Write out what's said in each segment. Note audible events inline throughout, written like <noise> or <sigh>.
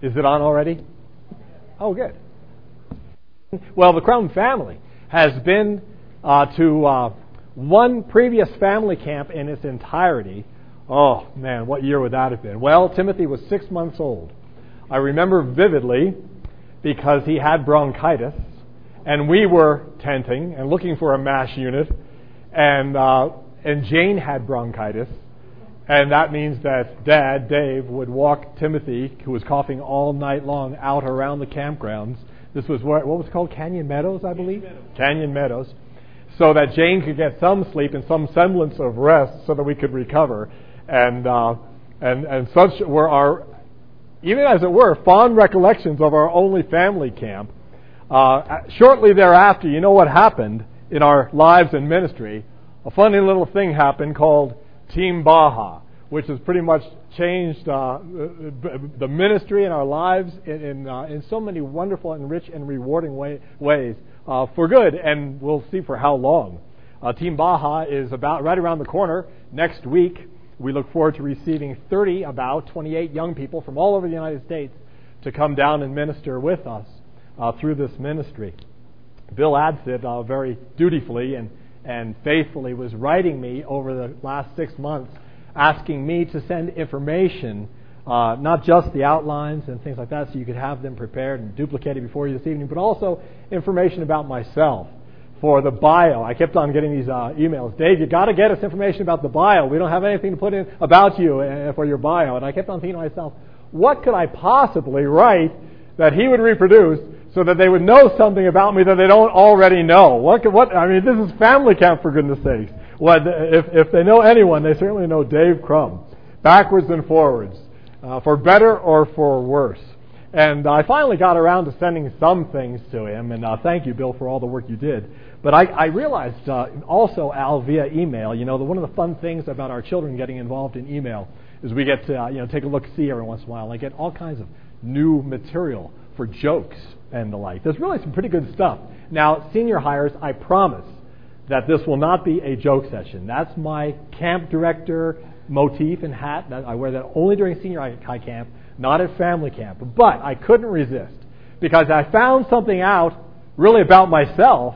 Is it on already? Oh, good. Well, the Crum family has been uh, to uh, one previous family camp in its entirety. Oh, man, what year would that have been? Well, Timothy was six months old. I remember vividly because he had bronchitis, and we were tenting and looking for a MASH unit, and, uh, and Jane had bronchitis. And that means that Dad, Dave, would walk Timothy, who was coughing all night long, out around the campgrounds. This was what, what was called Canyon Meadows, I believe? Canyon Meadows. Canyon Meadows. So that Jane could get some sleep and some semblance of rest so that we could recover. And, uh, and, and such were our, even as it were, fond recollections of our only family camp. Uh, shortly thereafter, you know what happened in our lives and ministry? A funny little thing happened called Team Baja, which has pretty much changed uh, the ministry and our lives in, in, uh, in, so many wonderful and rich and rewarding way, ways uh, for good, and we'll see for how long. Uh, Team Baja is about right around the corner next week. We look forward to receiving 30, about 28 young people from all over the United States to come down and minister with us uh, through this ministry. Bill Adsit uh, very dutifully and and faithfully was writing me over the last six months, asking me to send information, uh, not just the outlines and things like that, so you could have them prepared and duplicated before you this evening, but also information about myself for the bio. I kept on getting these uh, emails. Dave, you got to get us information about the bio. We don't have anything to put in about you uh, for your bio. And I kept on thinking to myself, what could I possibly write that he would reproduce so that they would know something about me that they don't already know. What, what, I mean, this is family camp for goodness sakes. What, if, if they know anyone, they certainly know Dave Crum. Backwards and forwards. Uh, for better or for worse. And I finally got around to sending some things to him, and uh, thank you, Bill, for all the work you did. But I, I realized uh, also, Al, via email, you know, the, one of the fun things about our children getting involved in email is we get to, uh, you know, take a look, see every once in a while, and I get all kinds of new material for jokes and the like. There's really some pretty good stuff. Now, senior hires, I promise that this will not be a joke session. That's my camp director motif and hat. I wear that only during senior high camp, not at family camp. But I couldn't resist because I found something out really about myself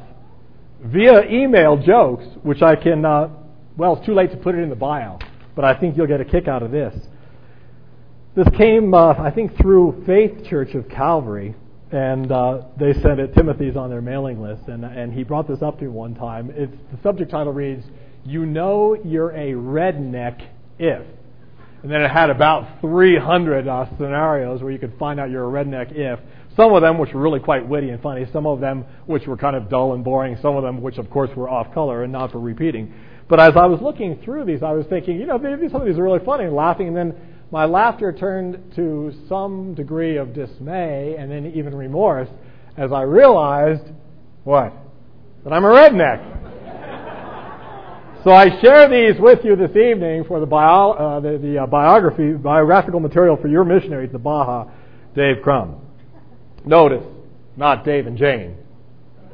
via email jokes, which I can, uh, well, it's too late to put it in the bio, but I think you'll get a kick out of this. This came, uh, I think, through Faith Church of Calvary, and uh, they sent it. Timothy's on their mailing list, and and he brought this up to me one time. It's the subject title reads, "You know you're a redneck if," and then it had about 300 uh, scenarios where you could find out you're a redneck if. Some of them which were really quite witty and funny. Some of them which were kind of dull and boring. Some of them which, of course, were off color and not for repeating. But as I was looking through these, I was thinking, you know, maybe some of these are really funny and laughing, and then my laughter turned to some degree of dismay and then even remorse as I realized what? That I'm a redneck. so I share these with you this evening for the, bio, uh, the, the uh, biography, biographical material for your missionary to Baja, Dave Crum. Notice, not Dave and Jane,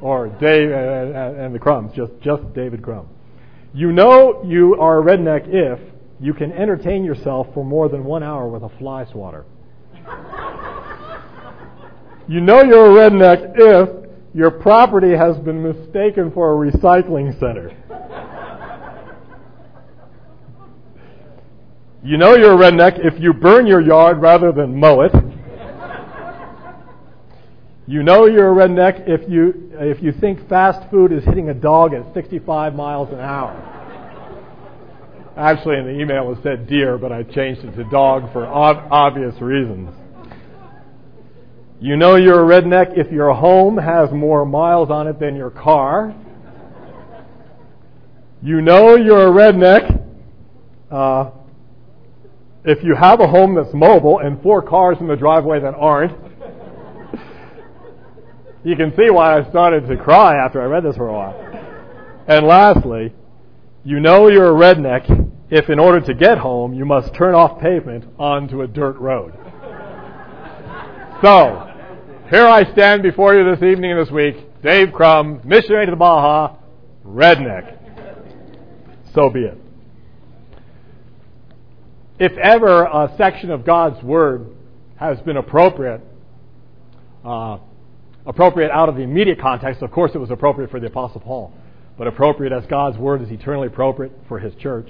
or Dave and, and the Crums, just, just David Crum. You know you are a redneck if you can entertain yourself for more than one hour with a fly swatter. you know you're a redneck if your property has been mistaken for a recycling center. You know you're a redneck if you burn your yard rather than mow it. You know you're a redneck if you, if you think fast food is hitting a dog at 65 miles an hour. Actually, in the email it said deer, but I changed it to dog for ob- obvious reasons. You know you're a redneck if your home has more miles on it than your car. You know you're a redneck uh, if you have a home that's mobile and four cars in the driveway that aren't. you can see why I started to cry after I read this for a while. And lastly, you know you're a redneck if in order to get home you must turn off pavement onto a dirt road. so, here I stand before you this evening and this week, Dave Crum, missionary to the Baja, redneck. So be it. If ever a section of God's Word has been appropriate, uh, appropriate out of the immediate context. Of course, it was appropriate for the Apostle Paul, but appropriate as God's Word is eternally appropriate for His church.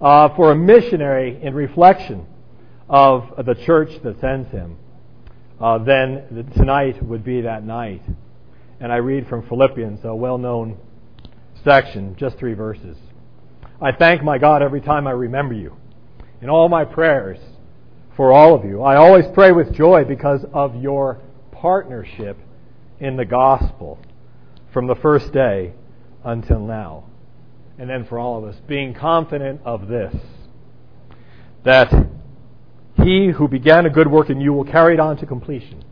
Uh, for a missionary in reflection of the church that sends him, uh, then tonight would be that night. And I read from Philippians, a well known section, just three verses. I thank my God every time I remember you. In all my prayers for all of you, I always pray with joy because of your partnership in the gospel from the first day until now. And then for all of us, being confident of this, that he who began a good work in you will carry it on to completion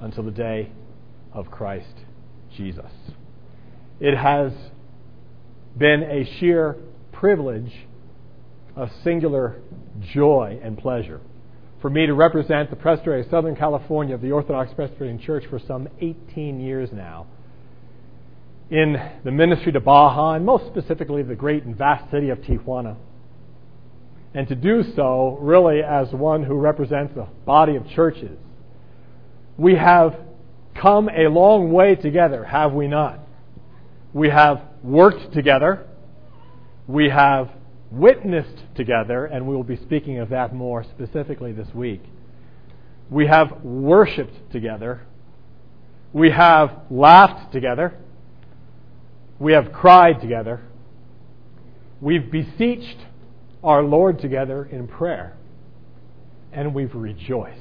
until the day of Christ Jesus. It has been a sheer privilege, a singular joy and pleasure for me to represent the Presbytery of Southern California of the Orthodox Presbyterian Church for some 18 years now in the ministry to Baja, and most specifically the great and vast city of Tijuana. And to do so, really, as one who represents the body of churches. We have come a long way together, have we not? We have worked together. We have witnessed together, and we will be speaking of that more specifically this week. We have worshiped together. We have laughed together. We have cried together. We've beseeched our Lord together in prayer. And we've rejoiced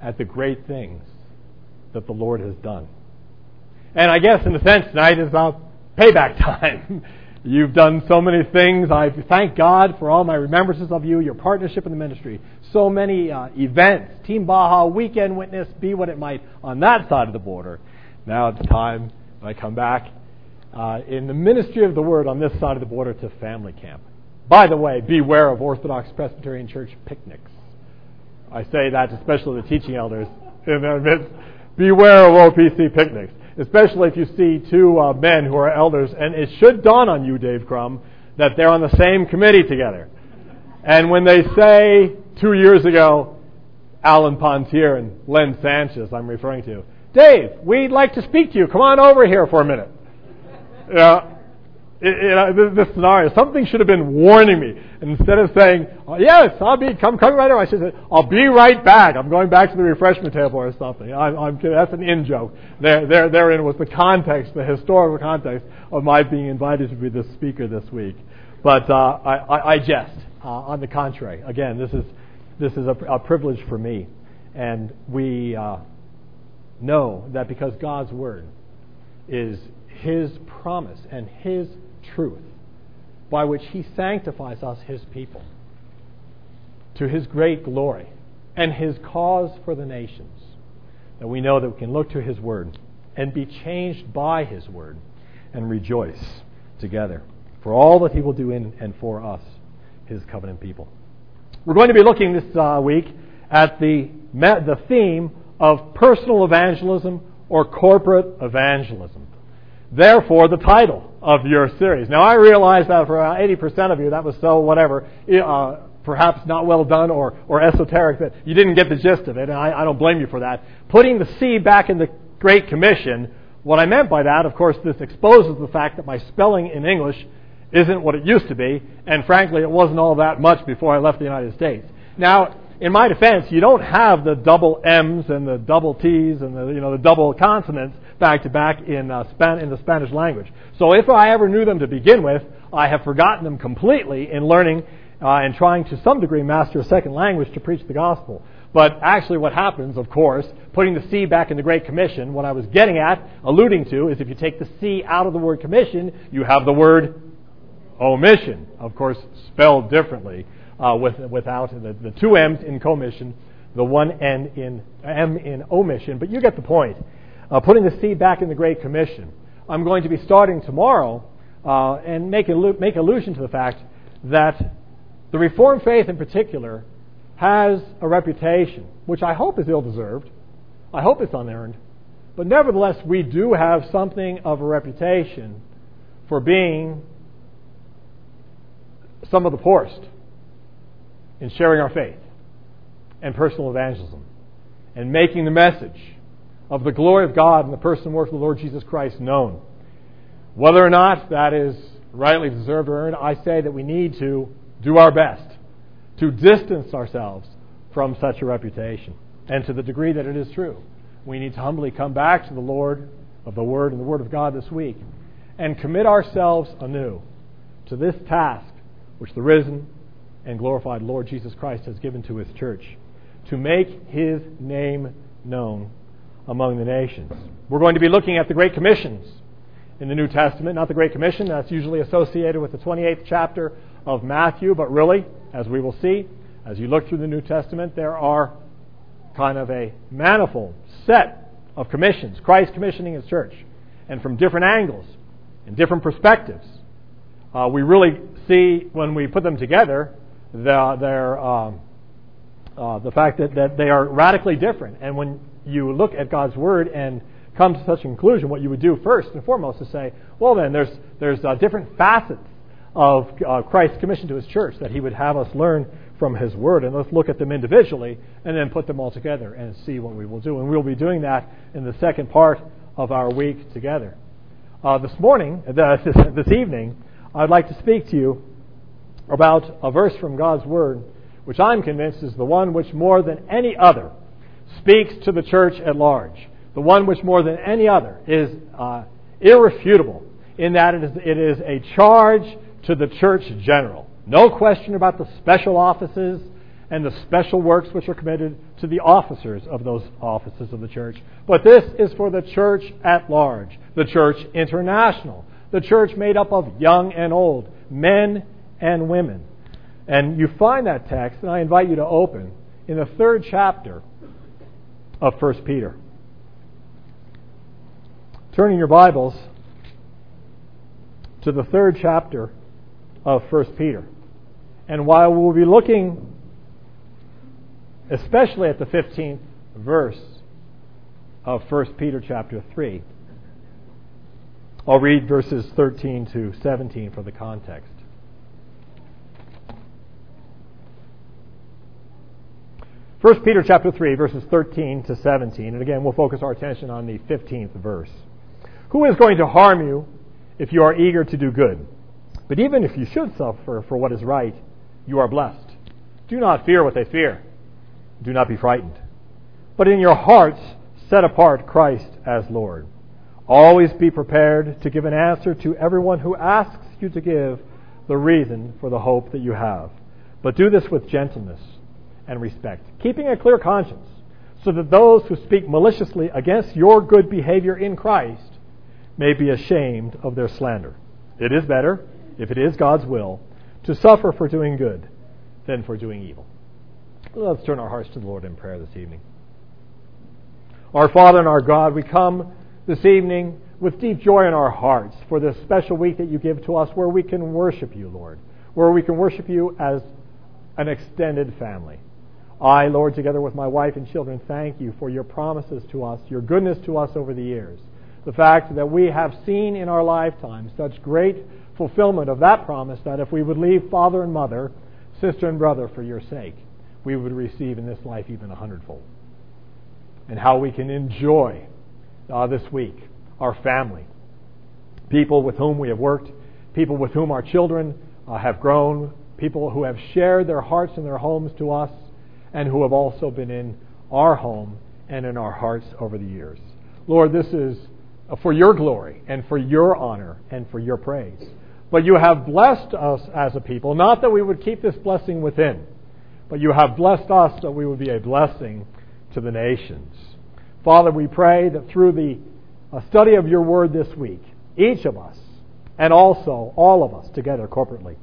at the great things that the Lord has done. And I guess, in a sense, tonight is about payback <laughs> time. You've done so many things. I thank God for all my remembrances of you, your partnership in the ministry. So many uh, events, Team Baja, Weekend Witness, be what it might, on that side of the border. Now it's time when I come back uh, in the ministry of the word on this side of the border to family camp. By the way, beware of Orthodox Presbyterian Church picnics. I say that especially the teaching elders in their midst. Beware of OPC picnics, especially if you see two uh, men who are elders, and it should dawn on you, Dave Crum, that they're on the same committee together. And when they say two years ago, Alan Pontier and Len Sanchez, I'm referring to, Dave, we'd like to speak to you. Come on over here for a minute. Yeah it, this, scenario, something should have been warning me. And instead of saying, oh, yes, I'll be, come, come right over, I should say, I'll be right back. I'm going back to the refreshment table or something. I'm, I'm. That's an in joke. There, there, therein was the context, the historical context of my being invited to be the speaker this week. But uh, I, I, I jest. Uh, on the contrary, again, this is, this is a, a privilege for me. And we uh, know that because God's Word is His promise and His truth by which he sanctifies us, his people, to his great glory and his cause for the nations. That we know that we can look to his word and be changed by his word and rejoice together for all that he will do in and for us, his covenant people. We're going to be looking this uh, week at the, the theme of personal evangelism or corporate evangelism. Therefore, the title of your series. Now, I realize that for about 80% of you, that was so whatever, uh, perhaps not well done or, or esoteric, that you didn't get the gist of it, and I, I don't blame you for that. Putting the C back in the Great Commission, what I meant by that, of course, this exposes the fact that my spelling in English isn't what it used to be, and frankly, it wasn't all that much before I left the United States. Now, in my defense, you don't have the double M's and the double T's and the, you know, the double consonants back to back in, uh, Span- in the Spanish language. So if I ever knew them to begin with, I have forgotten them completely in learning uh, and trying to some degree master a second language to preach the gospel. But actually, what happens, of course, putting the C back in the Great Commission, what I was getting at, alluding to, is if you take the C out of the word commission, you have the word omission, of course, spelled differently uh, with, without the, the two M's in commission, the one N in M in omission. But you get the point. Uh, putting the C back in the Great Commission. I'm going to be starting tomorrow uh, and make, make allusion to the fact that the Reformed faith in particular has a reputation, which I hope is ill deserved. I hope it's unearned. But nevertheless, we do have something of a reputation for being some of the poorest in sharing our faith and personal evangelism. and making the message of the glory of God and the person and work of the Lord Jesus Christ known. Whether or not that is rightly deserved or earned, I say that we need to do our best to distance ourselves from such a reputation. And to the degree that it is true, we need to humbly come back to the Lord of the Word and the Word of God this week and commit ourselves anew to this task which the risen and glorified Lord Jesus Christ has given to His church to make His name known among the nations. We're going to be looking at the Great Commissions in the New Testament, not the Great Commission, that's usually associated with the 28th chapter of Matthew, but really, as we will see, as you look through the New Testament, there are kind of a manifold set of commissions, Christ commissioning His church, and from different angles and different perspectives. Uh, we really see when we put them together the, um, uh, the fact that, that they are radically different. And when you look at God's Word and come to such a conclusion, what you would do first and foremost is say, well, then, there's, there's uh, different facets of uh, Christ's commission to his church that he would have us learn from his word. And let's look at them individually and then put them all together and see what we will do. And we'll be doing that in the second part of our week together. Uh, this morning, <laughs> this evening, I'd like to speak to you about a verse from God's word, which I'm convinced is the one which more than any other speaks to the church at large. The one which more than any other is uh, irrefutable in that it is, it is a charge to the church general. No question about the special offices and the special works which are committed to the officers of those offices of the church. But this is for the church at large, the church international, the church made up of young and old, men and women. And you find that text, and I invite you to open in the third chapter of 1 Peter. Turning your Bibles to the third chapter of 1 Peter. And while we'll be looking especially at the 15th verse of 1 Peter chapter 3, I'll read verses 13 to 17 for the context. First Peter chapter 3 verses 13 to 17 and again we'll focus our attention on the 15th verse. Who is going to harm you if you are eager to do good? But even if you should suffer for what is right, you are blessed. Do not fear what they fear. Do not be frightened. But in your hearts, set apart Christ as Lord. Always be prepared to give an answer to everyone who asks you to give the reason for the hope that you have. But do this with gentleness and respect, keeping a clear conscience, so that those who speak maliciously against your good behavior in Christ may be ashamed of their slander. It is better if it is God's will, to suffer for doing good than for doing evil. Let's turn our hearts to the Lord in prayer this evening. Our Father and our God, we come this evening with deep joy in our hearts for this special week that you give to us where we can worship you, Lord, where we can worship you as an extended family. I, Lord, together with my wife and children, thank you for your promises to us, your goodness to us over the years. The fact that we have seen in our lifetime such great fulfillment of that promise that if we would leave father and mother, sister and brother for your sake, we would receive in this life even a hundredfold. And how we can enjoy uh, this week our family, people with whom we have worked, people with whom our children uh, have grown, people who have shared their hearts and their homes to us, and who have also been in our home and in our hearts over the years. Lord, this is for your glory and for your honor and for your praise. But you have blessed us as a people, not that we would keep this blessing within, but you have blessed us that we would be a blessing to the nations. Father, we pray that through the study of your word this week, each of us, and also all of us together corporately,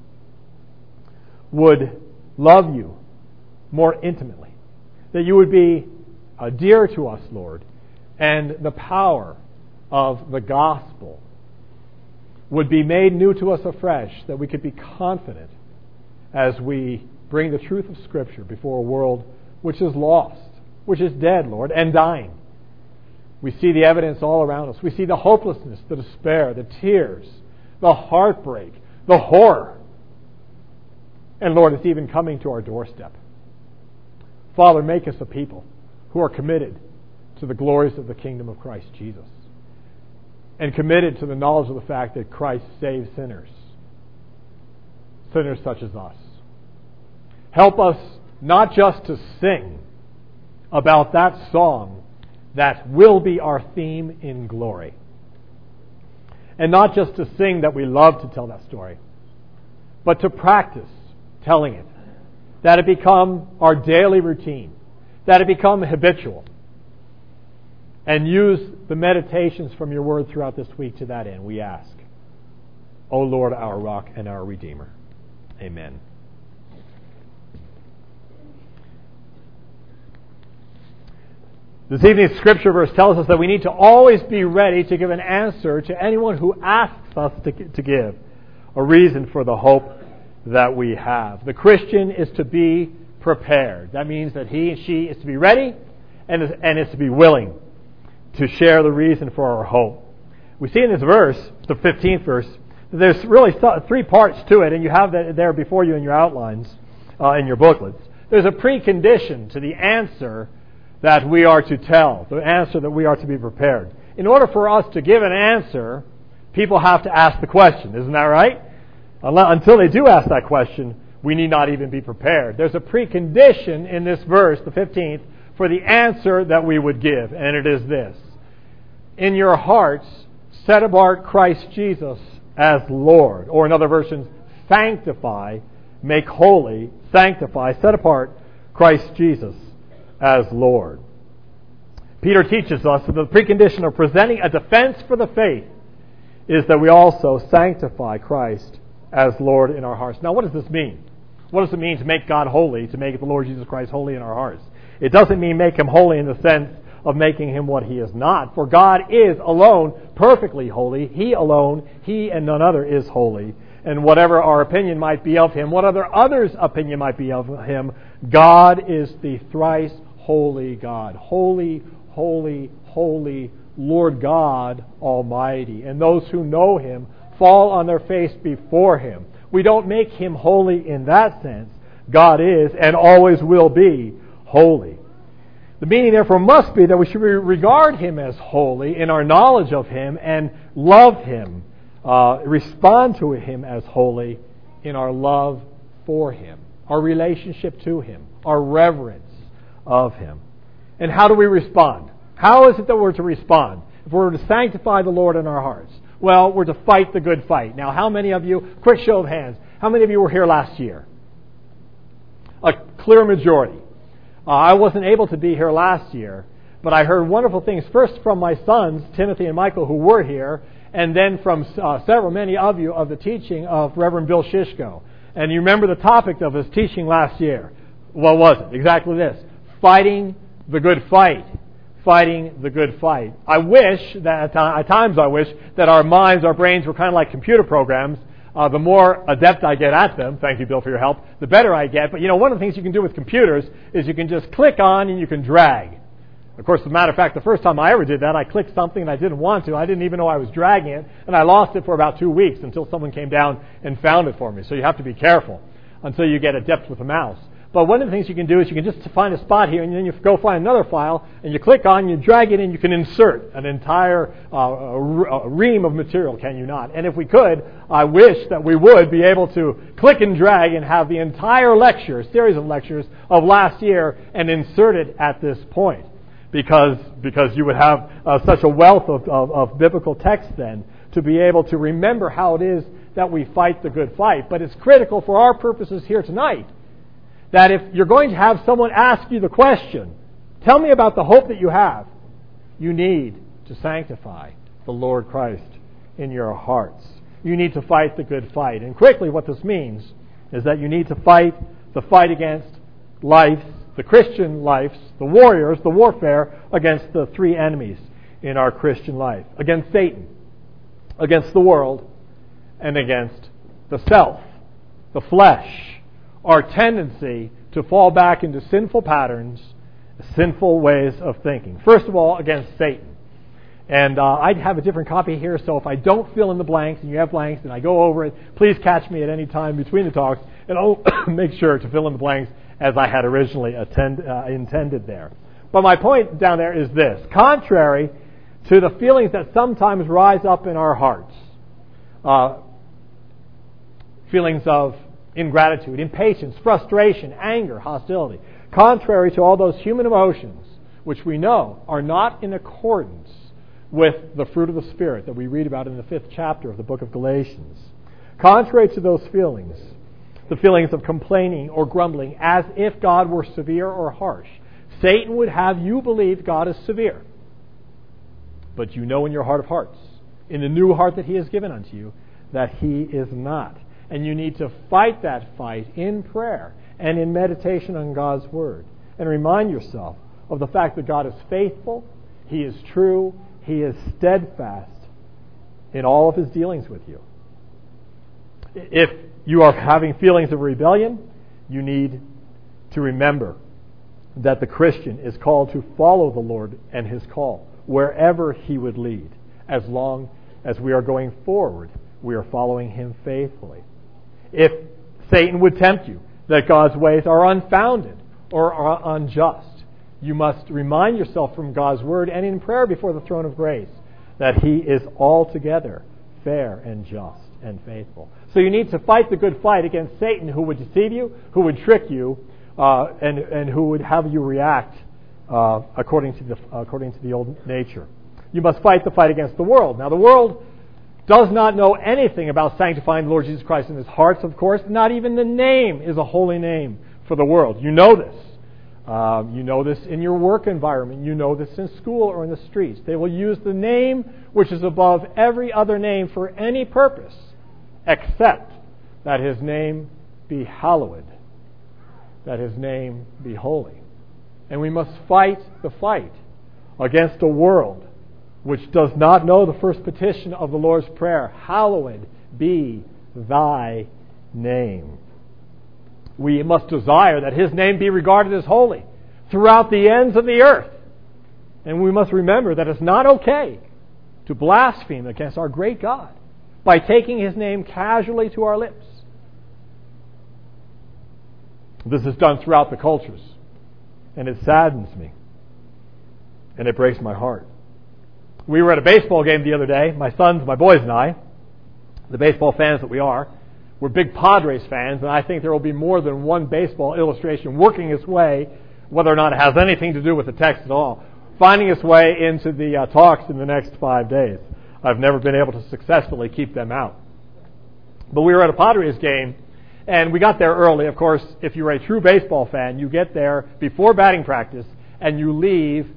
would love you more intimately. That you would be uh, dear to us, Lord, and the power of the gospel would be made new to us afresh, that we could be confident as we bring the truth of Scripture before a world which is lost, which is dead, Lord, and dying. We see the evidence all around us. We see the hopelessness, the despair, the tears, the heartbreak, the horror. And Lord, it's even coming to our doorstep. Father, make us a people who are committed to the glories of the kingdom of Christ Jesus and committed to the knowledge of the fact that Christ saves sinners, sinners such as us. Help us not just to sing about that song that will be our theme in glory, and not just to sing that we love to tell that story, but to practice telling it, that it become our daily routine, that it become habitual and use the meditations from your word throughout this week to that end, we ask. O Lord, our rock and our redeemer. Amen. This evening's scripture verse tells us that we need to always be ready to give an answer to anyone who asks us to, to give a reason for the hope that we have. The Christian is to be prepared. That means that he and she is to be ready and is, and is to be willing to share the reason for our hope. We see in this verse, the 15th verse, there's really three parts to it, and you have that there before you in your outlines, uh, in your booklets. There's a precondition to the answer that we are to tell, the answer that we are to be prepared. In order for us to give an answer, people have to ask the question. Isn't that right? Until they do ask that question, we need not even be prepared. There's a precondition in this verse, the 15th, for the answer that we would give, and it is this in your hearts, set apart Christ Jesus as Lord. Or in other versions, sanctify, make holy, sanctify, set apart Christ Jesus as Lord. Peter teaches us that the precondition of presenting a defense for the faith is that we also sanctify Christ as Lord in our hearts. Now, what does this mean? What does it mean to make God holy, to make the Lord Jesus Christ holy in our hearts? It doesn't mean make him holy in the sense of making him what he is not. For God is alone perfectly holy. He alone, he and none other is holy. And whatever our opinion might be of him, whatever others' opinion might be of him, God is the thrice holy God. Holy, holy, holy Lord God Almighty. And those who know him fall on their face before him. We don't make him holy in that sense. God is and always will be holy. The meaning, therefore, must be that we should regard him as holy in our knowledge of him and love him, uh, respond to him as holy in our love for him, our relationship to him, our reverence of him. And how do we respond? How is it that we're to respond? If we're to sanctify the Lord in our hearts, well, we're to fight the good fight. Now, how many of you, quick show of hands, how many of you were here last year? A clear majority. Uh, I wasn't able to be here last year, but I heard wonderful things first from my sons, Timothy and Michael, who were here, and then from uh, several, many of you, of the teaching of Reverend Bill Shishko. And you remember the topic of his teaching last year. What was it? Exactly this fighting the good fight. Fighting the good fight. I wish that, at times I wish, that our minds, our brains were kind of like computer programs uh, the more adept I get at them, thank you, Bill, for your help, the better I get. But you know, one of the things you can do with computers is you can just click on and you can drag. Of course, as a matter of fact, the first time I ever did that, I clicked something and I didn't want to. I didn't even know I was dragging it, and I lost it for about two weeks until someone came down and found it for me. So you have to be careful until you get adept with a mouse. But one of the things you can do is you can just find a spot here and then you go find another file and you click on, you drag it in, you can insert an entire uh, ream of material, can you not? And if we could, I wish that we would be able to click and drag and have the entire lecture, series of lectures of last year and insert it at this point. Because, because you would have uh, such a wealth of, of, of biblical text then to be able to remember how it is that we fight the good fight. But it's critical for our purposes here tonight that if you're going to have someone ask you the question, tell me about the hope that you have, you need to sanctify the Lord Christ in your hearts. You need to fight the good fight. And quickly, what this means is that you need to fight the fight against life, the Christian lives, the warriors, the warfare against the three enemies in our Christian life against Satan, against the world, and against the self, the flesh our tendency to fall back into sinful patterns, sinful ways of thinking. First of all, against Satan. And uh, I have a different copy here, so if I don't fill in the blanks and you have blanks and I go over it, please catch me at any time between the talks, and I'll <coughs> make sure to fill in the blanks as I had originally attend, uh, intended there. But my point down there is this contrary to the feelings that sometimes rise up in our hearts, uh, feelings of ingratitude, impatience, frustration, anger, hostility, contrary to all those human emotions which we know are not in accordance with the fruit of the Spirit that we read about in the fifth chapter of the book of Galatians. Contrary to those feelings, the feelings of complaining or grumbling as if God were severe or harsh, Satan would have you believe God is severe. But you know in your heart of hearts, in the new heart that He has given unto you, that He is not. And you need to fight that fight in prayer and in meditation on God's Word. And remind yourself of the fact that God is faithful, He is true, He is steadfast in all of His dealings with you. If you are having feelings of rebellion, you need to remember that the Christian is called to follow the Lord and His call wherever He would lead. As long as we are going forward, we are following Him faithfully. If Satan would tempt you that God's ways are unfounded or are unjust, you must remind yourself from God's Word and in prayer before the throne of grace that He is altogether fair and just and faithful. So you need to fight the good fight against Satan who would deceive you, who would trick you, uh, and, and who would have you react uh, according, to the, according to the old nature. You must fight the fight against the world. Now, the world does not know anything about sanctifying the Lord Jesus Christ in his hearts, of course. Not even the name is a holy name for the world. You know this. Um, you know this in your work environment. You know this in school or in the streets. They will use the name which is above every other name for any purpose except that his name be hallowed, that his name be holy. And we must fight the fight against a world which does not know the first petition of the Lord's Prayer Hallowed be thy name we must desire that His name be regarded as holy throughout the ends of the earth. And we must remember that it's not okay to blaspheme against our great God by taking His name casually to our lips. This is done throughout the cultures, and it saddens me, and it breaks my heart. We were at a baseball game the other day, my sons, my boys, and I, the baseball fans that we are we're big Padres fans, and I think there will be more than one baseball illustration working its way, whether or not it has anything to do with the text at all, finding its way into the uh, talks in the next five days. I've never been able to successfully keep them out. But we were at a Padres game, and we got there early. Of course, if you're a true baseball fan, you get there before batting practice, and you leave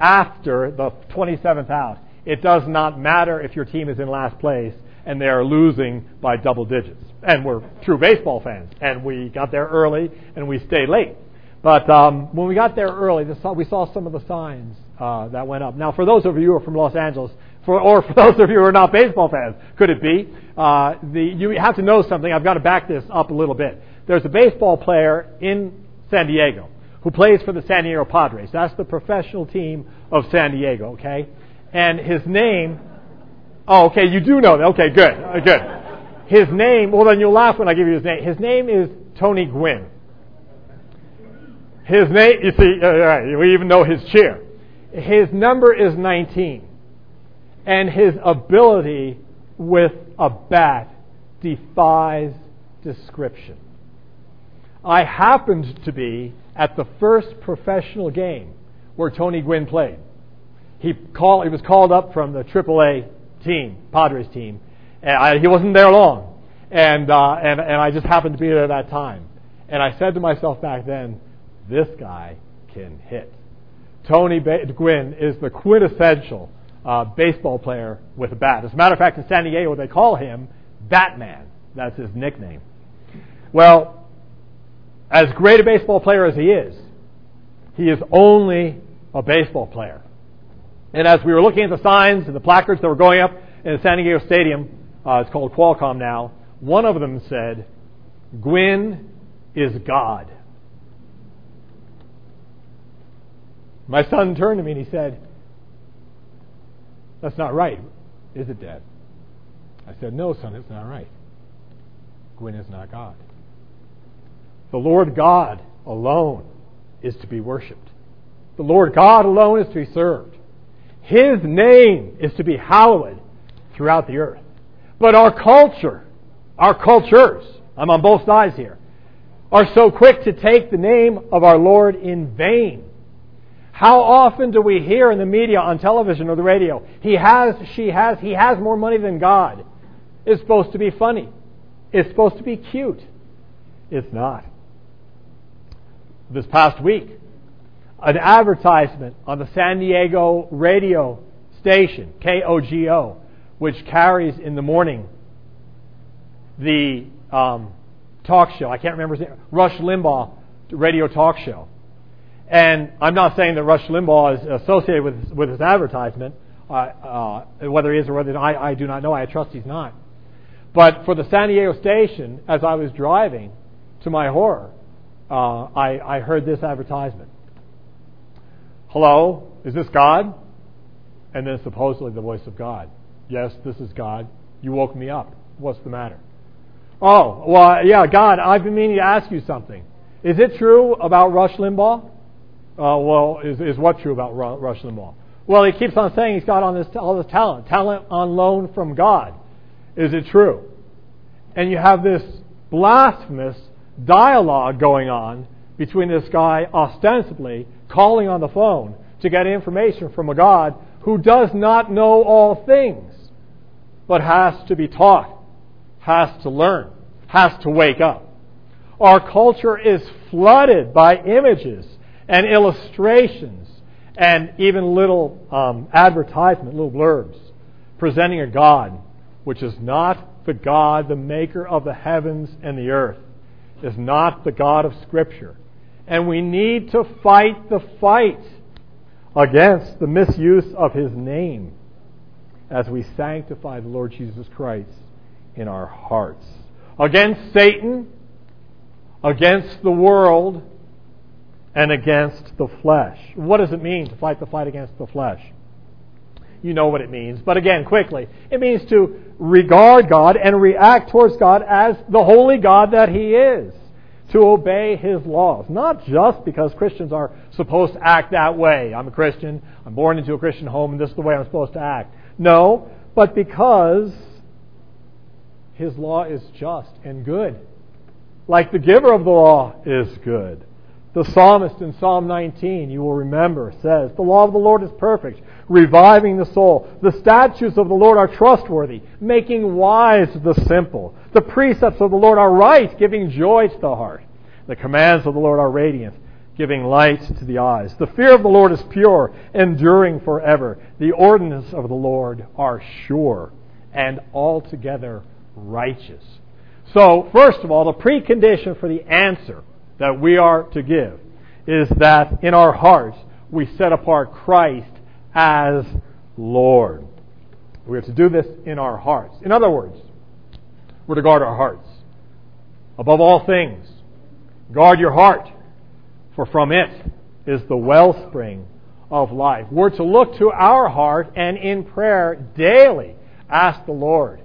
after the 27th out. It does not matter if your team is in last place and they are losing by double digits. And we're true baseball fans, and we got there early and we stayed late. But um, when we got there early, we saw some of the signs uh, that went up. Now, for those of you who are from Los Angeles, for, or for <laughs> those of you who are not baseball fans, could it be? Uh, the, you have to know something. I've got to back this up a little bit. There's a baseball player in San Diego who plays for the San Diego Padres. That's the professional team of San Diego, okay? And his name Oh, okay, you do know that. Okay, good, uh, good. His name, well, then you'll laugh when I give you his name. His name is Tony Gwynn. His name, you see, uh, we even know his chair. His number is 19. And his ability with a bat defies description. I happened to be at the first professional game where Tony Gwynn played. He, call, he was called up from the AAA team, Padres team. And I, he wasn't there long. And, uh, and, and I just happened to be there at that time. And I said to myself back then, this guy can hit. Tony ba- Gwynn is the quintessential uh, baseball player with a bat. As a matter of fact, in San Diego, they call him Batman. That's his nickname. Well, as great a baseball player as he is, he is only a baseball player. And as we were looking at the signs and the placards that were going up in the San Diego Stadium, uh, it's called Qualcomm now, one of them said, Gwynn is God. My son turned to me and he said, That's not right, is it, Dad? I said, No, son, it's not right. Gwynn is not God. The Lord God alone is to be worshiped. The Lord God alone is to be served. His name is to be hallowed throughout the earth. But our culture, our cultures, I'm on both sides here, are so quick to take the name of our Lord in vain. How often do we hear in the media, on television or the radio, he has, she has, he has more money than God? It's supposed to be funny. It's supposed to be cute. It's not. This past week, an advertisement on the San Diego radio station, KOGO, which carries in the morning the um, talk show. I can't remember his name. Rush Limbaugh radio talk show. And I'm not saying that Rush Limbaugh is associated with with his advertisement, uh, uh, whether he is or whether I, I do not know. I trust he's not. But for the San Diego station, as I was driving, to my horror, uh, I, I heard this advertisement. Hello, is this God? And then supposedly the voice of God. Yes, this is God. You woke me up. What's the matter? Oh, well, yeah, God, I've been meaning to ask you something. Is it true about Rush Limbaugh? Uh, well, is, is what true about Rush Limbaugh? Well, he keeps on saying he's got on this, all this talent, talent on loan from God. Is it true? And you have this blasphemous dialogue going on between this guy ostensibly calling on the phone to get information from a God who does not know all things, but has to be taught has to learn, has to wake up. Our culture is flooded by images and illustrations and even little um, advertisement, little blurbs, presenting a God which is not the God, the maker of the heavens and the earth, is not the God of Scripture. And we need to fight the fight against the misuse of His name as we sanctify the Lord Jesus Christ in our hearts. Against Satan, against the world, and against the flesh. What does it mean to fight the fight against the flesh? You know what it means. But again, quickly, it means to regard God and react towards God as the holy God that He is. To obey His laws. Not just because Christians are supposed to act that way. I'm a Christian, I'm born into a Christian home, and this is the way I'm supposed to act. No, but because his law is just and good, like the giver of the law is good. The psalmist in Psalm 19, you will remember, says, The law of the Lord is perfect, reviving the soul. The statutes of the Lord are trustworthy, making wise the simple. The precepts of the Lord are right, giving joy to the heart. The commands of the Lord are radiant, giving light to the eyes. The fear of the Lord is pure, enduring forever. The ordinances of the Lord are sure and altogether righteous. So, first of all, the precondition for the answer that we are to give is that in our hearts we set apart Christ as Lord. We have to do this in our hearts. In other words, we're to guard our hearts. Above all things, guard your heart, for from it is the wellspring of life. We're to look to our heart and in prayer daily ask the Lord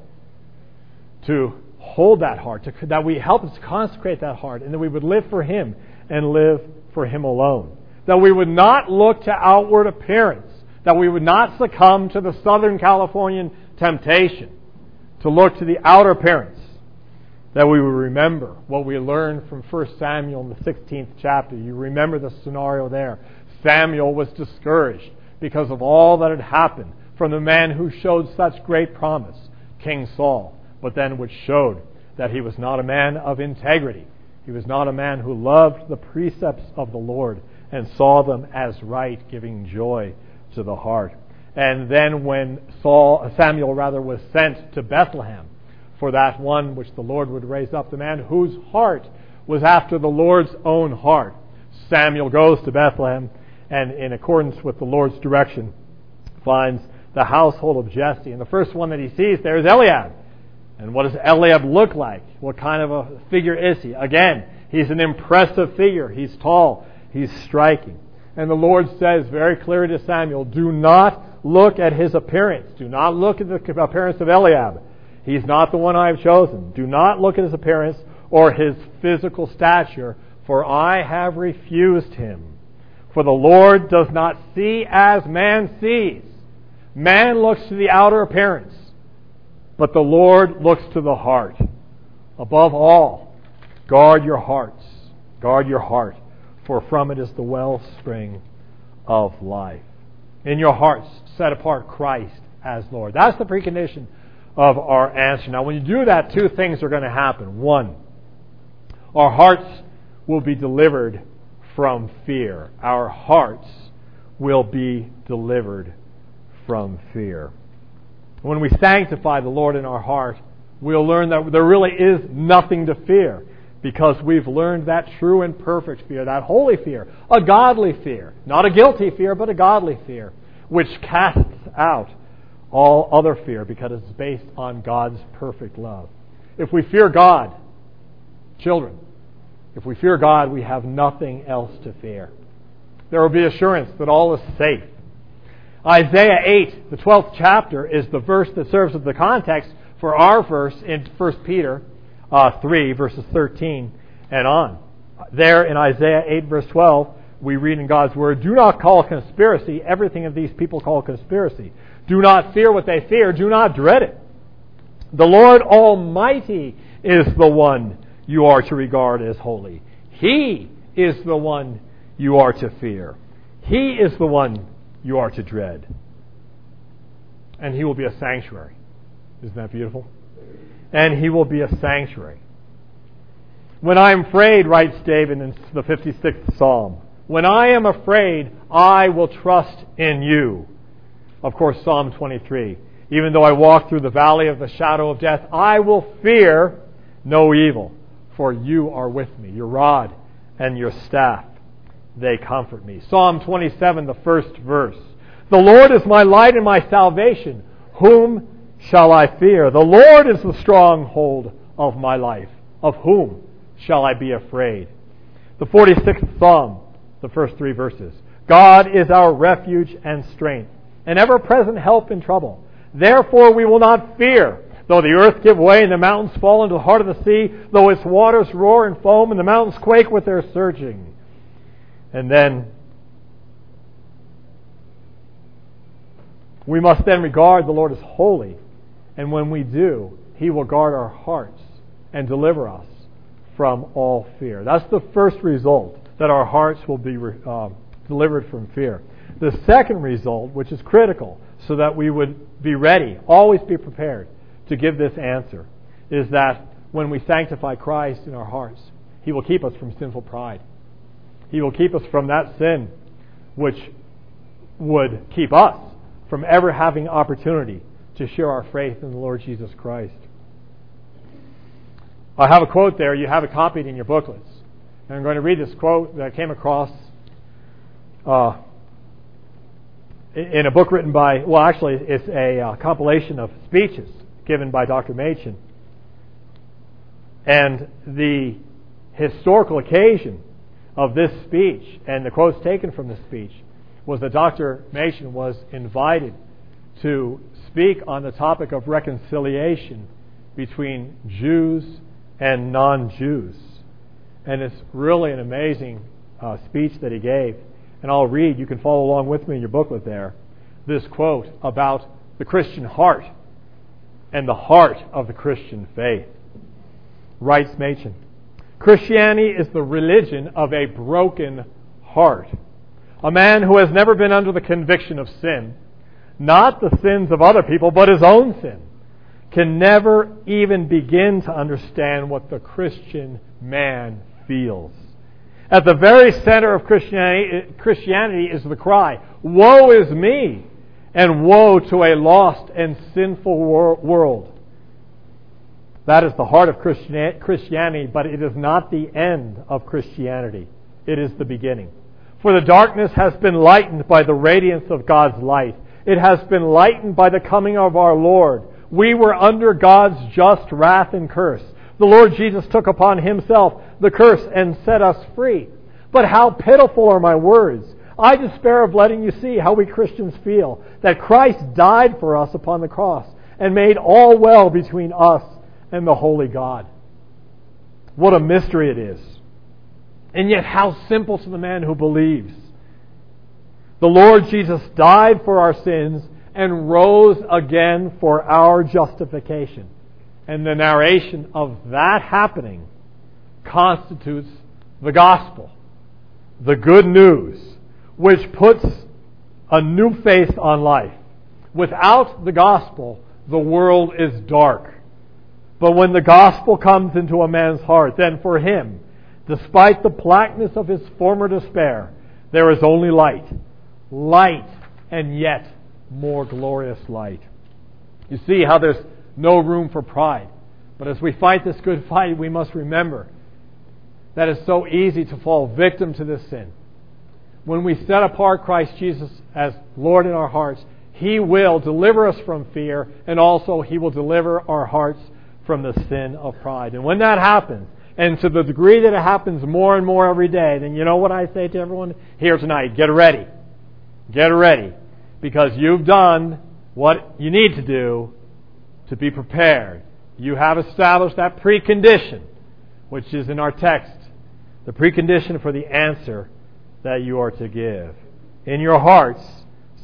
to hold that heart, to, that we help us consecrate that heart, and that we would live for Him and live for Him alone. That we would not look to outward appearance, that we would not succumb to the Southern Californian temptation to look to the outer appearance, that we would remember what we learned from 1 Samuel in the 16th chapter. You remember the scenario there. Samuel was discouraged because of all that had happened from the man who showed such great promise, King Saul but then which showed that he was not a man of integrity. He was not a man who loved the precepts of the Lord and saw them as right, giving joy to the heart. And then when Saul, uh, Samuel rather was sent to Bethlehem for that one which the Lord would raise up, the man whose heart was after the Lord's own heart, Samuel goes to Bethlehem and in accordance with the Lord's direction finds the household of Jesse. And the first one that he sees there is Eliab and what does Eliab look like? What kind of a figure is he? Again, he's an impressive figure. He's tall. He's striking. And the Lord says very clearly to Samuel, do not look at his appearance. Do not look at the appearance of Eliab. He's not the one I have chosen. Do not look at his appearance or his physical stature, for I have refused him. For the Lord does not see as man sees. Man looks to the outer appearance, but the Lord looks to the heart. Above all, guard your hearts. Guard your heart, for from it is the wellspring of life. In your hearts, set apart Christ as Lord. That's the precondition of our answer. Now, when you do that, two things are going to happen. One, our hearts will be delivered from fear. Our hearts will be delivered from fear. When we sanctify the Lord in our heart, we'll learn that there really is nothing to fear because we've learned that true and perfect fear, that holy fear, a godly fear, not a guilty fear, but a godly fear, which casts out all other fear because it's based on God's perfect love. If we fear God, children, if we fear God, we have nothing else to fear. There will be assurance that all is safe. Isaiah 8, the 12th chapter, is the verse that serves as the context for our verse in 1 Peter uh, 3, verses 13 and on. There in Isaiah 8, verse 12, we read in God's Word, Do not call conspiracy everything of these people call conspiracy. Do not fear what they fear. Do not dread it. The Lord Almighty is the one you are to regard as holy. He is the one you are to fear. He is the one you are to dread. And He will be a sanctuary. Isn't that beautiful? And He will be a sanctuary. When I am afraid, writes David in the 56th Psalm, when I am afraid, I will trust in you of course, Psalm 23. Even though I walk through the valley of the shadow of death, I will fear no evil, for you are with me. Your rod and your staff, they comfort me. Psalm 27, the first verse. The Lord is my light and my salvation. Whom shall I fear? The Lord is the stronghold of my life. Of whom shall I be afraid? The 46th Psalm, the first three verses. God is our refuge and strength an ever present help in trouble. Therefore we will not fear, though the earth give way and the mountains fall into the heart of the sea, though its waters roar and foam and the mountains quake with their surging. And then we must then regard the Lord as holy, and when we do, He will guard our hearts and deliver us from all fear. That's the first result, that our hearts will be uh, delivered from fear. The second result, which is critical, so that we would be ready, always be prepared to give this answer, is that when we sanctify Christ in our hearts, He will keep us from sinful pride. He will keep us from that sin which would keep us from ever having opportunity to share our faith in the Lord Jesus Christ. I have a quote there. You have it copied in your booklets. And I'm going to read this quote that I came across uh, in a book written by, well, actually, it's a uh, compilation of speeches given by Dr. Machen. And the historical occasion of this speech and the quotes taken from the speech was that Dr. Machen was invited to speak on the topic of reconciliation between Jews and non Jews. And it's really an amazing uh, speech that he gave and I'll read, you can follow along with me in your booklet there, this quote about the Christian heart and the heart of the Christian faith. Writes Machen Christianity is the religion of a broken heart. A man who has never been under the conviction of sin, not the sins of other people, but his own sin, can never even begin to understand what the Christian man feels. At the very center of Christianity, Christianity is the cry, Woe is me, and woe to a lost and sinful wor- world. That is the heart of Christianity, but it is not the end of Christianity. It is the beginning. For the darkness has been lightened by the radiance of God's light. It has been lightened by the coming of our Lord. We were under God's just wrath and curse. The Lord Jesus took upon himself the curse and set us free. But how pitiful are my words! I despair of letting you see how we Christians feel that Christ died for us upon the cross and made all well between us and the holy God. What a mystery it is. And yet, how simple to the man who believes. The Lord Jesus died for our sins and rose again for our justification. And the narration of that happening constitutes the gospel, the good news, which puts a new face on life. Without the gospel, the world is dark. But when the gospel comes into a man's heart, then for him, despite the blackness of his former despair, there is only light. Light, and yet more glorious light. You see how there's no room for pride. But as we fight this good <laughs> fight, we must remember that it's so easy to fall victim to this sin. When we set apart Christ Jesus as Lord in our hearts, He will deliver us from fear, and also He will deliver our hearts from the sin of pride. And when that happens, and to the degree that it happens more and more every day, then you know what I say to everyone here tonight? Get ready. Get ready. Because you've done what you need to do to be prepared. You have established that precondition, which is in our text, the precondition for the answer that you are to give. In your hearts,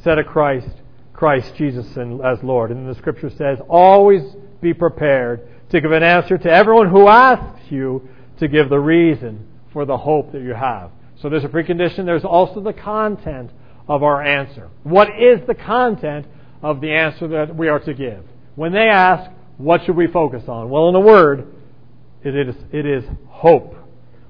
set a Christ, Christ Jesus as Lord. And the scripture says, always be prepared to give an answer to everyone who asks you to give the reason for the hope that you have. So there's a precondition. There's also the content of our answer. What is the content of the answer that we are to give? When they ask, what should we focus on? Well, in a word, it is, it is hope.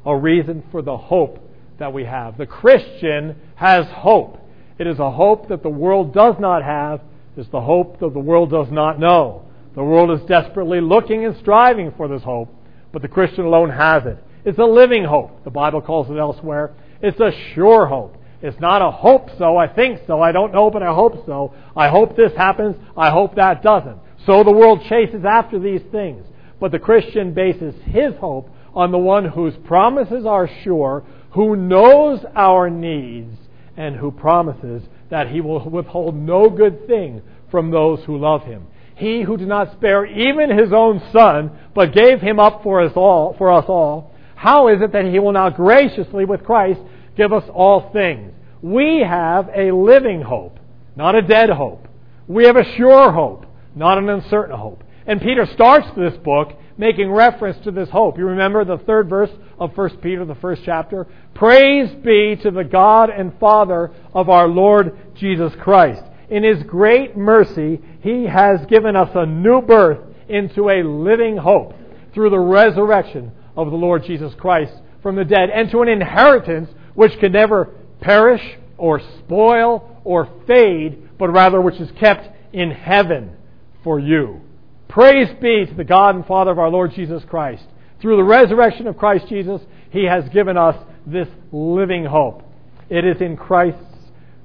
A reason for the hope that we have. The Christian has hope. It is a hope that the world does not have. It's the hope that the world does not know. The world is desperately looking and striving for this hope, but the Christian alone has it. It's a living hope. The Bible calls it elsewhere. It's a sure hope. It's not a hope so, I think so, I don't know, but I hope so. I hope this happens, I hope that doesn't. So the world chases after these things. But the Christian bases his hope on the one whose promises are sure, who knows our needs, and who promises that he will withhold no good thing from those who love him. He who did not spare even his own son, but gave him up for us all, for us all, how is it that he will not graciously with Christ give us all things? We have a living hope, not a dead hope. We have a sure hope, not an uncertain hope. And Peter starts this book making reference to this hope. You remember the third verse of 1 Peter, the first chapter? Praise be to the God and Father of our Lord Jesus Christ in His great mercy, He has given us a new birth into a living hope through the resurrection of the Lord Jesus Christ from the dead, and to an inheritance which can never perish or spoil or fade, but rather which is kept in heaven for you. Praise be to the God and Father of our Lord Jesus Christ. Through the resurrection of Christ Jesus, He has given us this living hope. It is in Christ's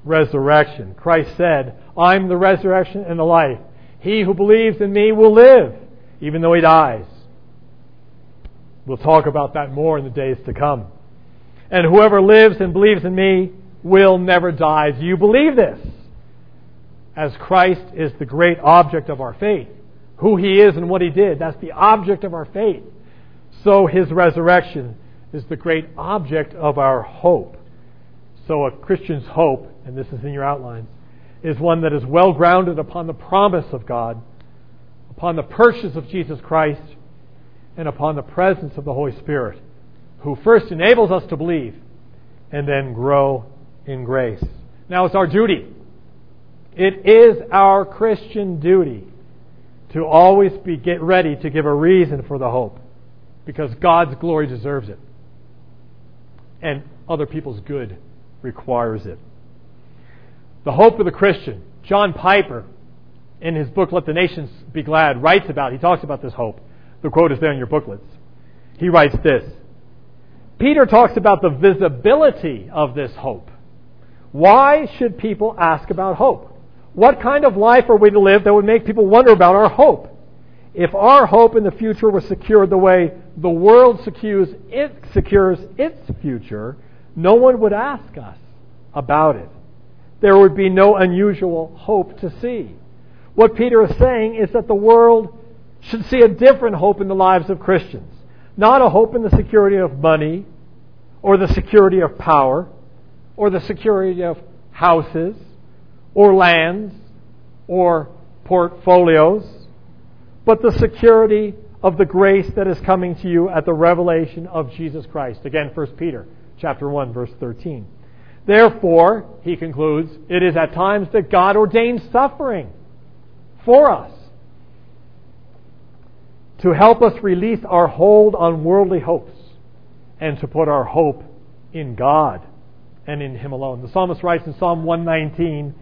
resurrection. Christ said, I'm the resurrection and the life. He who believes in me will live, even though he dies. We'll talk about that more in the days to come. And whoever lives and believes in me will never die. Do you believe this? As Christ is the great object of our faith, who he is and what he did, that's the object of our faith. So his resurrection is the great object of our hope. So a Christian's hope, and this is in your outlines, is one that is well grounded upon the promise of God, upon the purchase of Jesus Christ, and upon the presence of the Holy Spirit, who first enables us to believe and then grow in grace. Now it's our duty. It is our Christian duty to always be get ready to give a reason for the hope because God's glory deserves it and other people's good requires it. The hope of the Christian. John Piper, in his book Let the Nations Be Glad, writes about, he talks about this hope. The quote is there in your booklets. He writes this Peter talks about the visibility of this hope. Why should people ask about hope? What kind of life are we to live that would make people wonder about our hope? If our hope in the future was secured the way the world secures, it secures its future, no one would ask us about it. There would be no unusual hope to see. What Peter is saying is that the world should see a different hope in the lives of Christians. Not a hope in the security of money, or the security of power, or the security of houses or lands or portfolios, but the security of the grace that is coming to you at the revelation of Jesus Christ. Again, 1 Peter chapter 1 verse 13. Therefore, he concludes, it is at times that God ordains suffering for us to help us release our hold on worldly hopes and to put our hope in God and in Him alone. The psalmist writes in Psalm 119,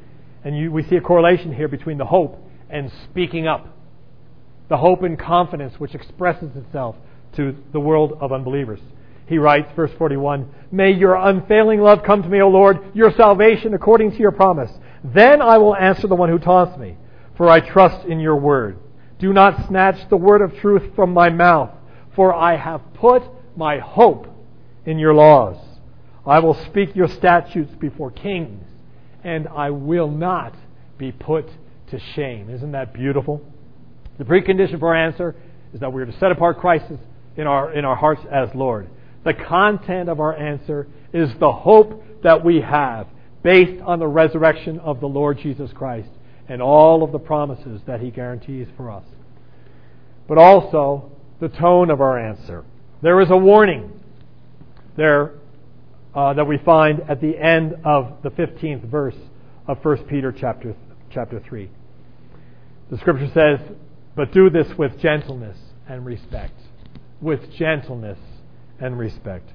and you, we see a correlation here between the hope and speaking up. The hope and confidence which expresses itself to the world of unbelievers. He writes, verse 41, May your unfailing love come to me, O Lord, your salvation according to your promise. Then I will answer the one who taunts me, for I trust in your word. Do not snatch the word of truth from my mouth, for I have put my hope in your laws. I will speak your statutes before kings, and I will not be put to shame. Isn't that beautiful? The precondition for our answer is that we are to set apart Christ in our, in our hearts as Lord. The content of our answer is the hope that we have based on the resurrection of the Lord Jesus Christ and all of the promises that he guarantees for us. But also the tone of our answer. There is a warning there uh, that we find at the end of the 15th verse of 1 Peter chapter, chapter 3. The scripture says, But do this with gentleness and respect. With gentleness and respect.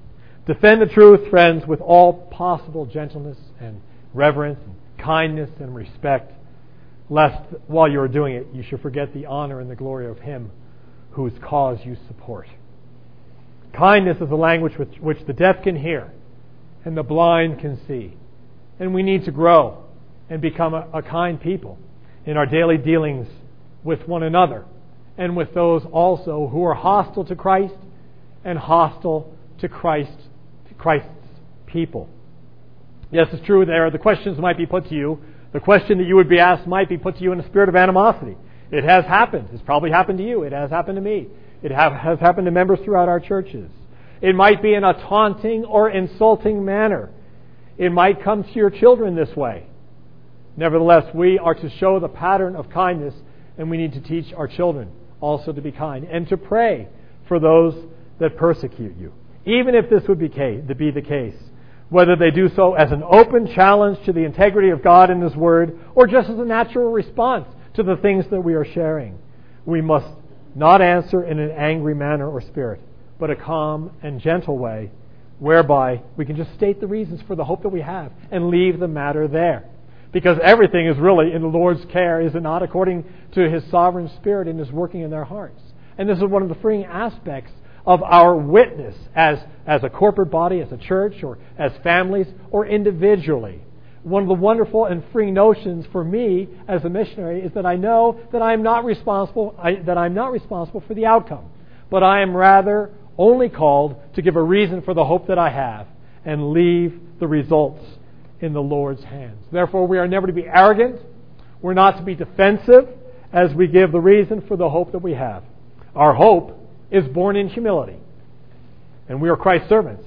Defend the truth, friends, with all possible gentleness and reverence and kindness and respect, lest while you are doing it, you should forget the honor and the glory of Him whose cause you support. Kindness is a language which, which the deaf can hear and the blind can see. And we need to grow and become a, a kind people in our daily dealings with one another and with those also who are hostile to Christ and hostile to Christ, to Christ's people. Yes, it's true there. The questions might be put to you. The question that you would be asked might be put to you in a spirit of animosity. It has happened. It's probably happened to you. It has happened to me. It has happened to members throughout our churches. It might be in a taunting or insulting manner. It might come to your children this way. Nevertheless, we are to show the pattern of kindness, and we need to teach our children also to be kind and to pray for those that persecute you. Even if this would be, be the case, whether they do so as an open challenge to the integrity of God and His Word, or just as a natural response to the things that we are sharing. We must not answer in an angry manner or spirit, but a calm and gentle way whereby we can just state the reasons for the hope that we have and leave the matter there. Because everything is really in the Lord's care, is it not, according to His sovereign Spirit and His working in their hearts. And this is one of the freeing aspects of our witness as, as a corporate body, as a church, or as families, or individually one of the wonderful and free notions for me as a missionary is that I know that I'm not responsible I, that I'm not responsible for the outcome, but I am rather only called to give a reason for the hope that I have and leave the results in the Lord's hands. Therefore, we are never to be arrogant. We're not to be defensive as we give the reason for the hope that we have. Our hope is born in humility, and we are Christ's servants.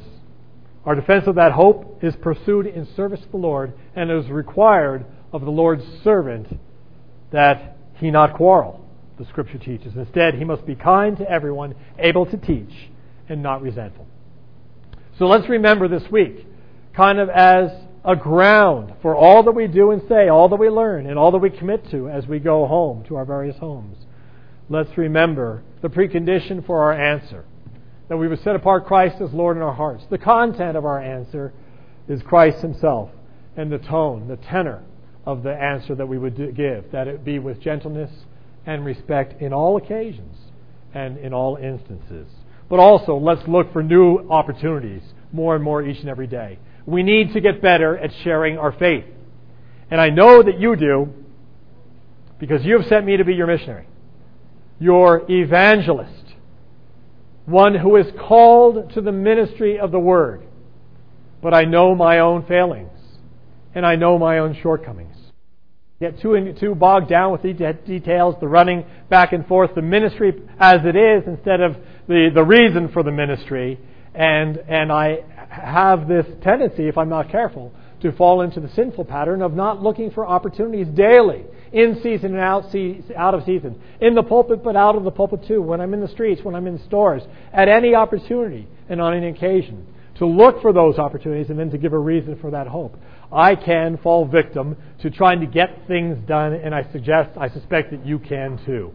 Our defense of that hope is pursued in service to the Lord and is required of the Lord's servant that he not quarrel, the Scripture teaches. Instead, he must be kind to everyone, able to teach, and not resentful. So let's remember this week, kind of as a ground for all that we do and say, all that we learn, and all that we commit to as we go home to our various homes. Let's remember the precondition for our answer that we would set apart Christ as Lord in our hearts. The content of our answer is Christ Himself, and the tone, the tenor of the answer that we would give, that it be with gentleness and respect in all occasions and in all instances. But also, let's look for new opportunities more and more each and every day. We need to get better at sharing our faith. And I know that you do because you have sent me to be your missionary, your evangelist one who is called to the ministry of the Word. But I know my own failings, and I know my own shortcomings. Get too, too bogged down with the details, the running back and forth, the ministry as it is instead of the, the reason for the ministry. And, and I have this tendency, if I'm not careful, to fall into the sinful pattern of not looking for opportunities daily, in season and out, out of season, in the pulpit but out of the pulpit too, when I'm in the streets, when I'm in stores, at any opportunity and on any occasion, to look for those opportunities and then to give a reason for that hope. I can fall victim to trying to get things done, and I suggest, I suspect that you can too.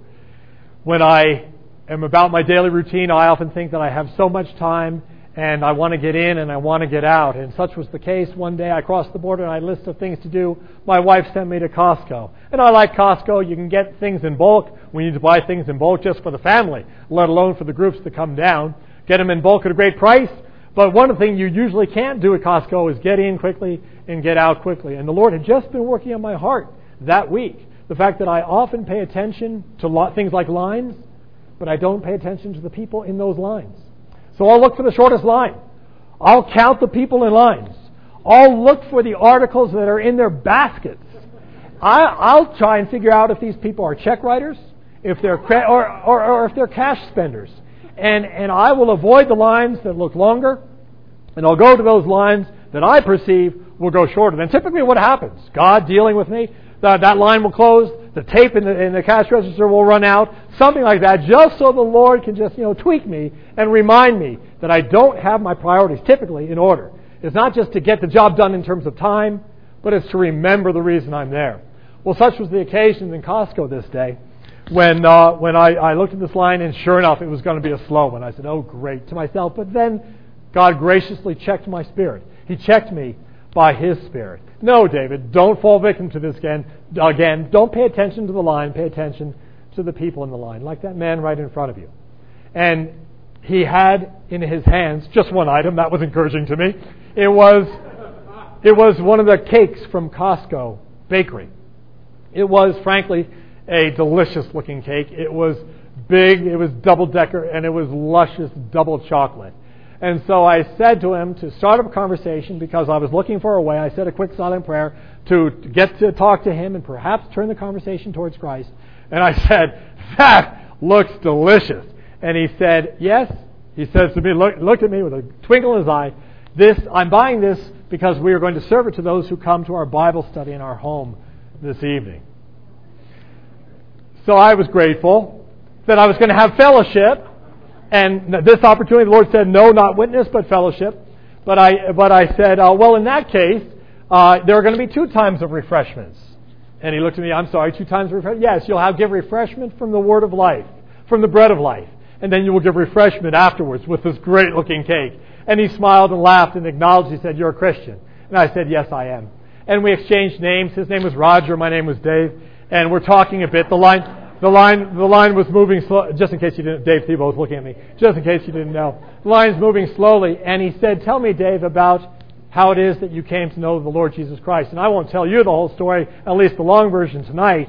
When I am about my daily routine, I often think that I have so much time and I want to get in and I want to get out. And such was the case. One day I crossed the border and I had a list of things to do. My wife sent me to Costco. And I like Costco. You can get things in bulk. We need to buy things in bulk just for the family, let alone for the groups to come down. Get them in bulk at a great price. But one thing you usually can't do at Costco is get in quickly and get out quickly. And the Lord had just been working on my heart that week. The fact that I often pay attention to things like lines, but I don't pay attention to the people in those lines. So I'll look for the shortest line. I'll count the people in lines. I'll look for the articles that are in their baskets. I, will try and figure out if these people are check writers, if they're or, or, or if they're cash spenders, and and I will avoid the lines that look longer, and I'll go to those lines that I perceive will go shorter. And typically, what happens? God dealing with me, that, that line will close, the tape in the, in the cash register will run out, something like that, just so the Lord can just, you know, tweak me and remind me that I don't have my priorities typically in order. It's not just to get the job done in terms of time, but it's to remember the reason I'm there. Well, such was the occasion in Costco this day when, uh, when I, I looked at this line, and sure enough, it was going to be a slow one. I said, oh, great, to myself. But then God graciously checked my spirit. He checked me by His Spirit. No, David, don't fall victim to this again. Again, don't pay attention to the line. Pay attention to the people in the line, like that man right in front of you. And he had in his hands just one item. That was encouraging to me. It was, it was one of the cakes from Costco bakery. It was, frankly, a delicious looking cake. It was big, it was double decker, and it was luscious double chocolate. And so I said to him to start up a conversation because I was looking for a way. I said a quick silent prayer to get to talk to him and perhaps turn the conversation towards Christ. And I said, That looks delicious. And he said, Yes. He says to me, look, looked at me with a twinkle in his eye. This, I'm buying this because we are going to serve it to those who come to our Bible study in our home this evening. So I was grateful that I was going to have fellowship and this opportunity, the Lord said, no, not witness, but fellowship. But I, but I said, uh, well, in that case, uh, there are going to be two times of refreshments. And he looked at me, I'm sorry, two times refreshment? Yes, you'll have give refreshment from the word of life, from the bread of life. And then you will give refreshment afterwards with this great looking cake. And he smiled and laughed and acknowledged, he said, you're a Christian. And I said, yes, I am. And we exchanged names. His name was Roger, my name was Dave. And we're talking a bit. The line, the line, the line was moving slow, just in case you didn't, Dave Thibault was looking at me, just in case you didn't know. The line's moving slowly, and he said, Tell me, Dave, about how it is that you came to know the Lord Jesus Christ. And I won't tell you the whole story, at least the long version tonight,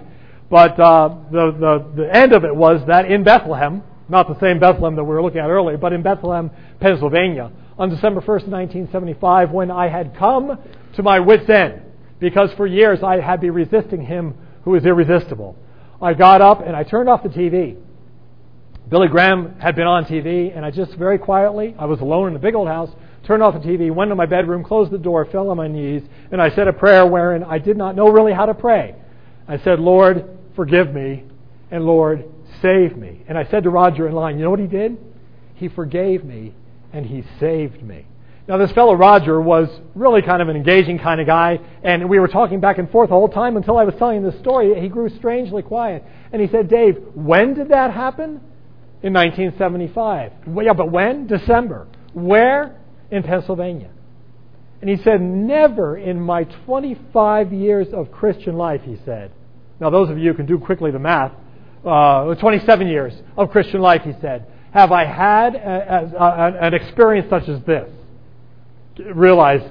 but uh, the, the, the end of it was that in Bethlehem, not the same Bethlehem that we were looking at earlier, but in Bethlehem, Pennsylvania, on December 1st, 1975, when I had come to my wits' end, because for years I had been resisting him who is irresistible. I got up and I turned off the TV. Billy Graham had been on TV, and I just very quietly, I was alone in the big old house, turned off the TV, went to my bedroom, closed the door, fell on my knees, and I said a prayer wherein I did not know really how to pray. I said, Lord, forgive me, and Lord, save me. And I said to Roger in line, you know what he did? He forgave me, and he saved me. Now, this fellow Roger was really kind of an engaging kind of guy, and we were talking back and forth the whole time until I was telling this story. He grew strangely quiet. And he said, Dave, when did that happen? In 1975. Well, yeah, but when? December. Where? In Pennsylvania. And he said, Never in my 25 years of Christian life, he said. Now, those of you who can do quickly the math, uh, 27 years of Christian life, he said, have I had a, a, an experience such as this realize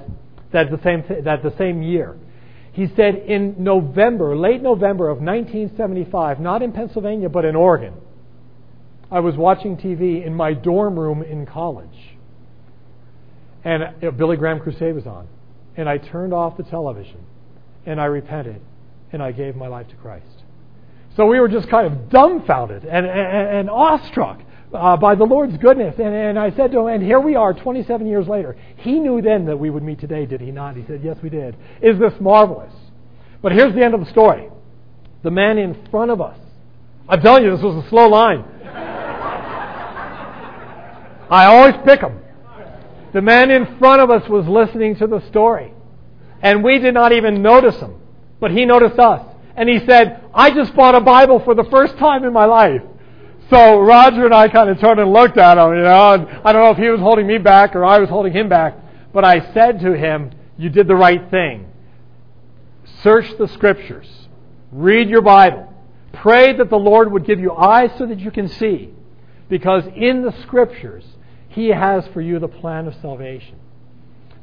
that the same that the same year. He said in November, late November of 1975, not in Pennsylvania but in Oregon, I was watching TV in my dorm room in college, and a Billy Graham crusade was on, and I turned off the television, and I repented, and I gave my life to Christ. So we were just kind of dumbfounded and, and, and awestruck uh, by the Lord's goodness. And, and I said to him, and here we are 27 years later. He knew then that we would meet today, did he not? He said, yes, we did. Is this marvelous? But here's the end of the story. The man in front of us. I'm telling you, this was a slow line. <laughs> I always pick them. The man in front of us was listening to the story. And we did not even notice him. But he noticed us. And he said, I just bought a Bible for the first time in my life. So Roger and I kind of turned and looked at him, you know, and I don't know if he was holding me back or I was holding him back, but I said to him, You did the right thing. Search the scriptures, read your Bible, pray that the Lord would give you eyes so that you can see, because in the scriptures, He has for you the plan of salvation.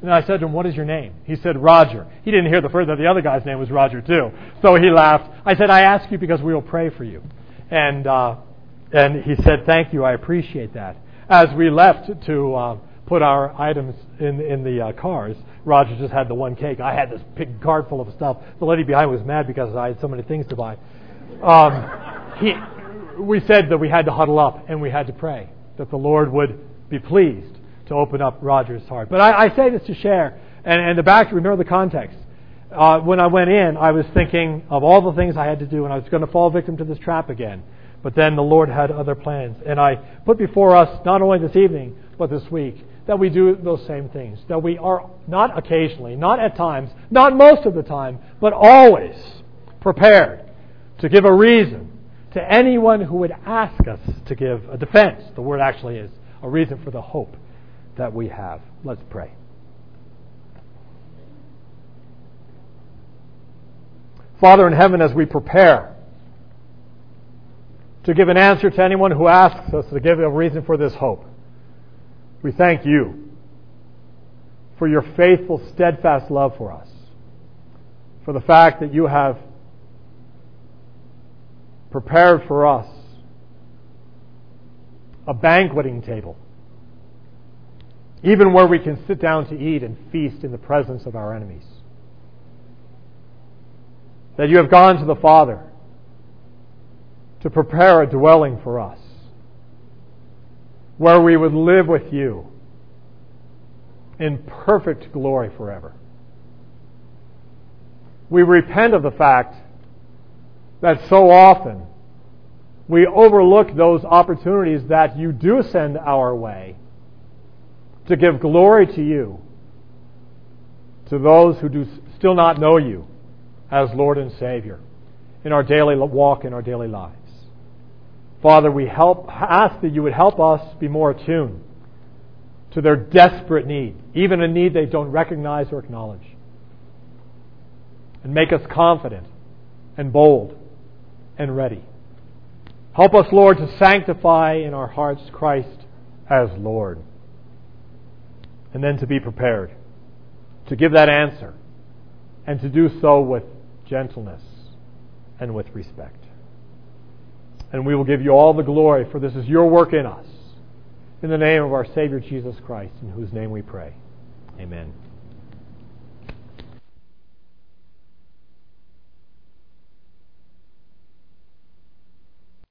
And I said to him, What is your name? He said, Roger. He didn't hear the first that the other guy's name was Roger, too. So he laughed. I said, I ask you because we will pray for you. And uh, and he said, Thank you, I appreciate that. As we left to uh, put our items in, in the uh, cars, Roger just had the one cake. I had this big cart full of stuff. The lady behind was mad because I had so many things to buy. Um, he, we said that we had to huddle up and we had to pray that the Lord would be pleased to open up Roger's heart. But I, I say this to share, and, and the back, remember the context. Uh, when I went in, I was thinking of all the things I had to do, and I was going to fall victim to this trap again. But then the Lord had other plans. And I put before us, not only this evening, but this week, that we do those same things. That we are not occasionally, not at times, not most of the time, but always prepared to give a reason to anyone who would ask us to give a defense. The word actually is a reason for the hope that we have. Let's pray. Father in heaven, as we prepare to give an answer to anyone who asks us to give a reason for this hope. We thank you for your faithful, steadfast love for us, for the fact that you have prepared for us a banqueting table, even where we can sit down to eat and feast in the presence of our enemies. That you have gone to the Father to prepare a dwelling for us where we would live with you in perfect glory forever. We repent of the fact that so often we overlook those opportunities that you do send our way to give glory to you, to those who do still not know you as Lord and Savior in our daily walk, in our daily lives. Father, we help, ask that you would help us be more attuned to their desperate need, even a need they don't recognize or acknowledge. And make us confident and bold and ready. Help us, Lord, to sanctify in our hearts Christ as Lord. And then to be prepared to give that answer and to do so with gentleness and with respect and we will give you all the glory, for this is your work in us. In the name of our Savior Jesus Christ, in whose name we pray. Amen.